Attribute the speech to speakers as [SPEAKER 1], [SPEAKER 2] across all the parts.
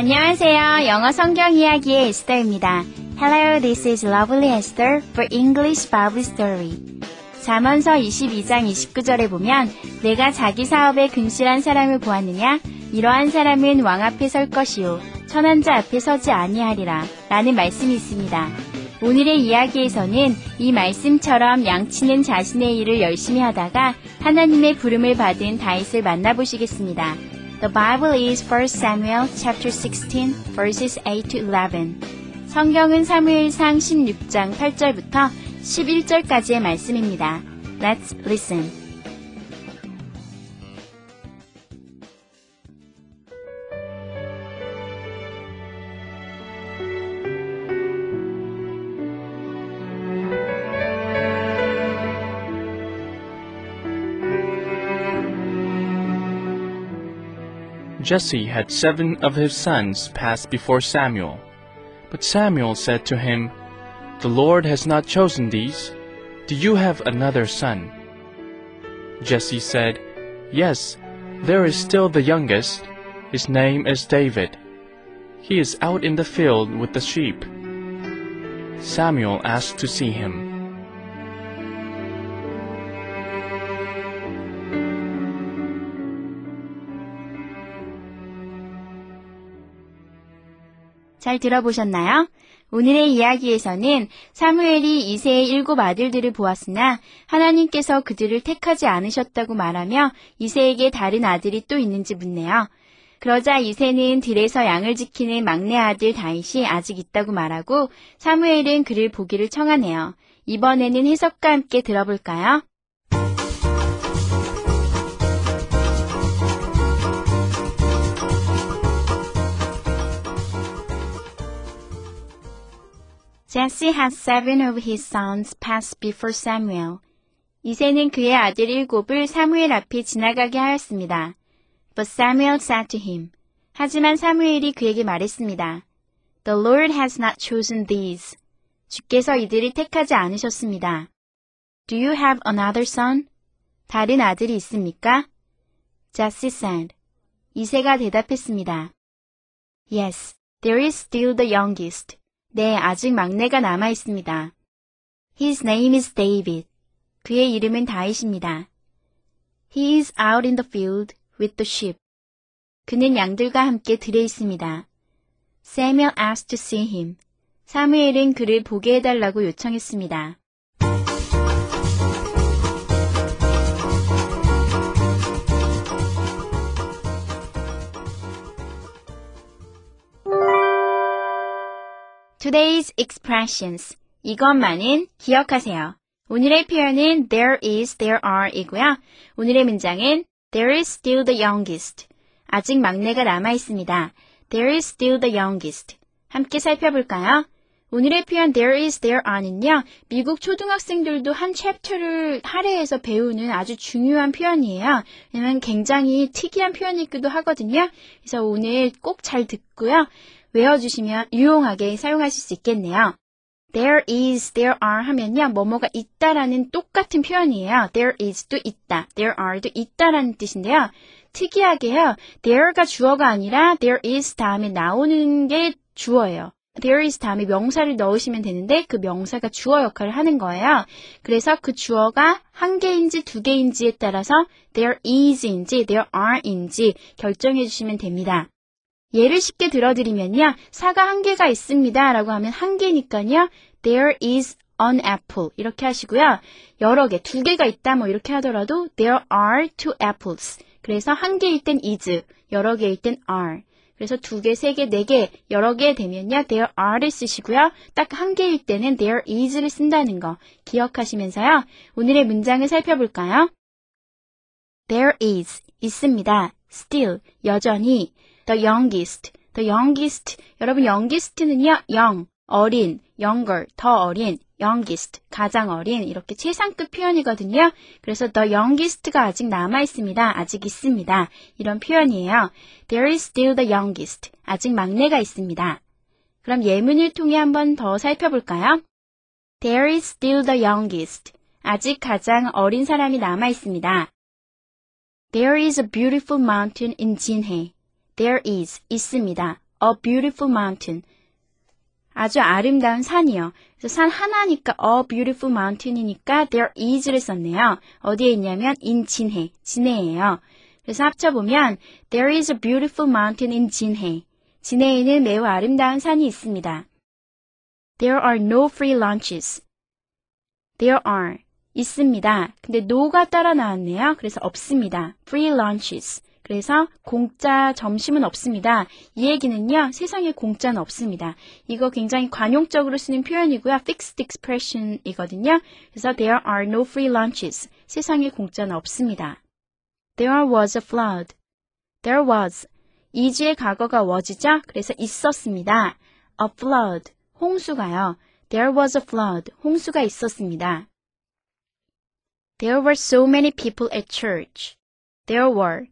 [SPEAKER 1] 안녕하세요. 영어 성경 이야기의 에스더입니다. Hello, this is Lovely Esther for English Bible Story. 잠언서 22장 29절에 보면 내가 자기 사업에 근실한 사람을 보았느냐? 이러한 사람은 왕 앞에 설 것이요 천한 자 앞에 서지 아니하리라 라는 말씀이 있습니다. 오늘의 이야기에서는 이 말씀처럼 양치는 자신의 일을 열심히 하다가 하나님의 부름을 받은 다윗을 만나보시겠습니다. The Bible is 1 Samuel chapter 16 verses 8 to 11. 성경은 사무엘상 16장 8절부터 11절까지의 말씀입니다. Let's listen.
[SPEAKER 2] Jesse had seven of his sons pass before Samuel. But Samuel said to him, The Lord has not chosen these. Do you have another son? Jesse said, Yes, there is still the youngest. His name is David. He is out in the field with the sheep. Samuel asked to see him.
[SPEAKER 1] 잘 들어보셨나요? 오늘의 이야기에서는 사무엘이 이세의 일곱 아들들을 보았으나 하나님께서 그들을 택하지 않으셨다고 말하며 이세에게 다른 아들이 또 있는지 묻네요. 그러자 이세는 들에서 양을 지키는 막내 아들 다윗이 아직 있다고 말하고 사무엘은 그를 보기를 청하네요. 이번에는 해석과 함께 들어볼까요? Jesse had seven of his sons pass before Samuel. 이세는 그의 아들 일곱을 사무엘 앞에 지나가게 하였습니다. But Samuel said to him. 하지만 사무엘이 그에게 말했습니다. The Lord has not chosen these. 주께서 이들을 택하지 않으셨습니다. Do you have another son? 다른 아들이 있습니까? Jesse said. 이세가 대답했습니다. Yes, there is still the youngest. 네, 아직 막내가 남아 있습니다. His name is David. 그의 이름은 다윗입니다. He is out in the field with the sheep. 그는 양들과 함께 들에 있습니다. Samuel asked to see him. 사무엘은 그를 보게 해달라고 요청했습니다. Today's expressions. 이것만은 기억하세요. 오늘의 표현은 there is, there are 이고요. 오늘의 문장은 there is still the youngest. 아직 막내가 남아 있습니다. There is still the youngest. 함께 살펴볼까요? 오늘의 표현 there is, there are는요. 미국 초등학생들도 한 챕터를 할애해서 배우는 아주 중요한 표현이에요. 왜냐면 굉장히 특이한 표현이기도 하거든요. 그래서 오늘 꼭 잘 듣고요. 외워주시면 유용하게 사용하실 수 있겠네요. There is, there are 하면요. 뭐뭐가 있다라는 똑같은 표현이에요. There is도 있다. There are도 있다라는 뜻인데요. 특이하게요. there가 주어가 아니라 there is 다음에 나오는 게 주어예요. there is 다음에 명사를 넣으시면 되는데 그 명사가 주어 역할을 하는 거예요. 그래서 그 주어가 한 개인지 두 개인지에 따라서 there is인지 there are인지 결정해 주시면 됩니다. 예를 쉽게 들어드리면요. 사과 한 개가 있습니다. 라고 하면 한 개니까요. There is an apple. 이렇게 하시고요. 여러 개, 두 개가 있다 뭐 이렇게 하더라도 there are two apples. 그래서 한 개일 땐 is, 여러 개일 땐 are. 그래서 두 개, 세 개, 네 개, 여러 개 되면요. there are를 쓰시고요. 딱 한 개일 때는 there is를 쓴다는 거 기억하시면서요. 오늘의 문장을 살펴볼까요? There is, 있습니다. Still, 여전히. The youngest, the youngest. 여러분 youngest는요, young, 어린, younger, 더 어린, youngest, 가장 어린 이렇게 최상급 표현이거든요. 그래서 the youngest가 아직 남아 있습니다. 아직 있습니다. 이런 표현이에요. There is still the youngest. 아직 막내가 있습니다. 그럼 예문을 통해 한번 더 살펴볼까요? There is still the youngest. 아직 가장 어린 사람이 남아 있습니다. There is a beautiful mountain in 진해. There is 있습니다. A beautiful mountain. 아주 아름다운 산이요. 그래서 산 하나니까 a beautiful mountain이니까 there is를 썼네요. 어디에 있냐면 in 진해, 진해예요. 그래서 합쳐보면 there is a beautiful mountain in 진해. 진해에는 매우 아름다운 산이 있습니다. There are no free lunches. There are 있습니다. 근데 no가 따라 나왔네요. 그래서 없습니다. free lunches. 그래서 공짜 점심은 없습니다. 이 얘기는요, 세상에 공짜는 없습니다. 이거 굉장히 관용적으로 쓰는 표현이고요. fixed expression이거든요. 그래서 there are no free lunches. 세상에 공짜는 없습니다. There was a flood. There was. 이주의 과거가 was죠? 그래서 있었습니다. A flood. 홍수가요. There was a flood. 홍수가 있었습니다. There were so many people at church. There were.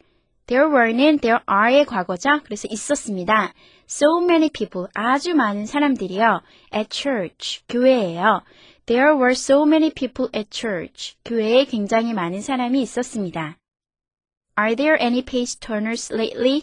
[SPEAKER 1] There were는 there are의 과거죠. 그래서 있었습니다. So many people. 아주 많은 사람들이요. At church. 교회에요. There were so many people at church. 교회에 굉장히 많은 사람이 있었습니다. Are there any page turners lately?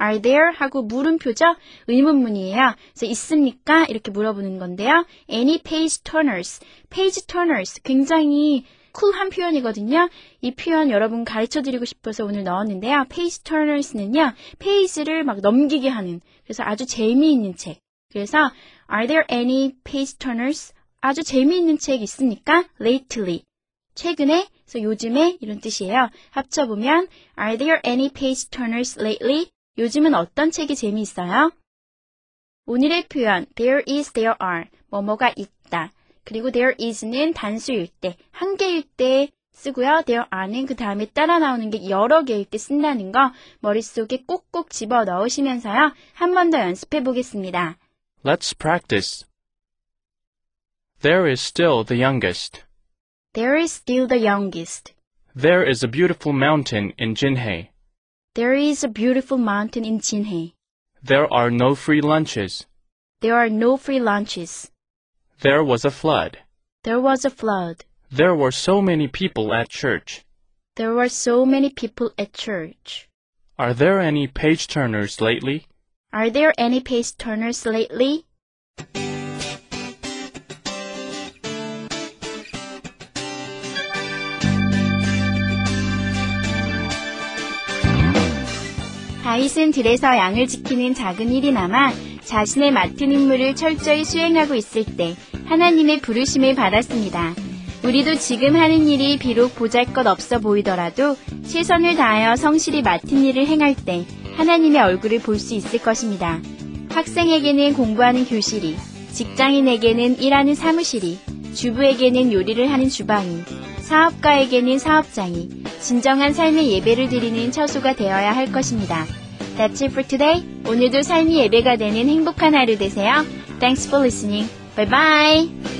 [SPEAKER 1] Are there? 하고 물음표죠? 의문문이에요. 그래서 있습니까? 이렇게 물어보는 건데요. Any page turners. page turners. 굉장히 쿨한 표현이거든요. 이 표현 여러분 가르쳐 드리고 싶어서 오늘 넣었는데요. page turners는요. 페이지를 막 넘기게 하는 그래서 아주 재미있는 책. 그래서 are there any page turners? 아주 재미있는 책 있습니까? lately. 최근에 그래서 요즘에 이런 뜻이에요. 합쳐보면 are there any page turners lately? 요즘은 어떤 책이 재미있어요? 오늘의 표현 there is, there are 뭐뭐가 있다. 그리고 there is는 단수일 때, 한 개일 때 쓰고요. there are는 그 다음에 따라 나오는 게 여러 개일 때 쓴다는 거 머릿속에 꼭꼭 집어 넣으시면서요. 한 번 더 연습해 보겠습니다.
[SPEAKER 2] Let's practice. There is still the youngest.
[SPEAKER 1] There is still the youngest.
[SPEAKER 2] There is a beautiful mountain in Jinhae.
[SPEAKER 1] There is a beautiful mountain in Jinhae.
[SPEAKER 2] There are no free lunches.
[SPEAKER 1] There are no free lunches.
[SPEAKER 2] There was a flood.
[SPEAKER 1] There was a flood.
[SPEAKER 2] There were so many people at church.
[SPEAKER 1] There were so many people at church.
[SPEAKER 2] Are there any page turners lately?
[SPEAKER 1] Are there any page turners lately? 다윗은 들에서 양을 지키는 작은 일이나마 자신의 맡은 임무를 철저히 수행하고 있을 때 하나님의 부르심을 받았습니다. 우리도 지금 하는 일이 비록 보잘 것 없어 보이더라도 최선을 다하여 성실히 맡은 일을 행할 때 하나님의 얼굴을 볼 수 있을 것입니다. 학생에게는 공부하는 교실이, 직장인에게는 일하는 사무실이, 주부에게는 요리를 하는 주방이, 사업가에게는 사업장이, 진정한 삶의 예배를 드리는 처소가 되어야 할 것입니다. That's it for today. 오늘도 삶이 예배가 되는 행복한 하루 되세요. Thanks for listening. Bye bye.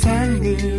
[SPEAKER 3] 在你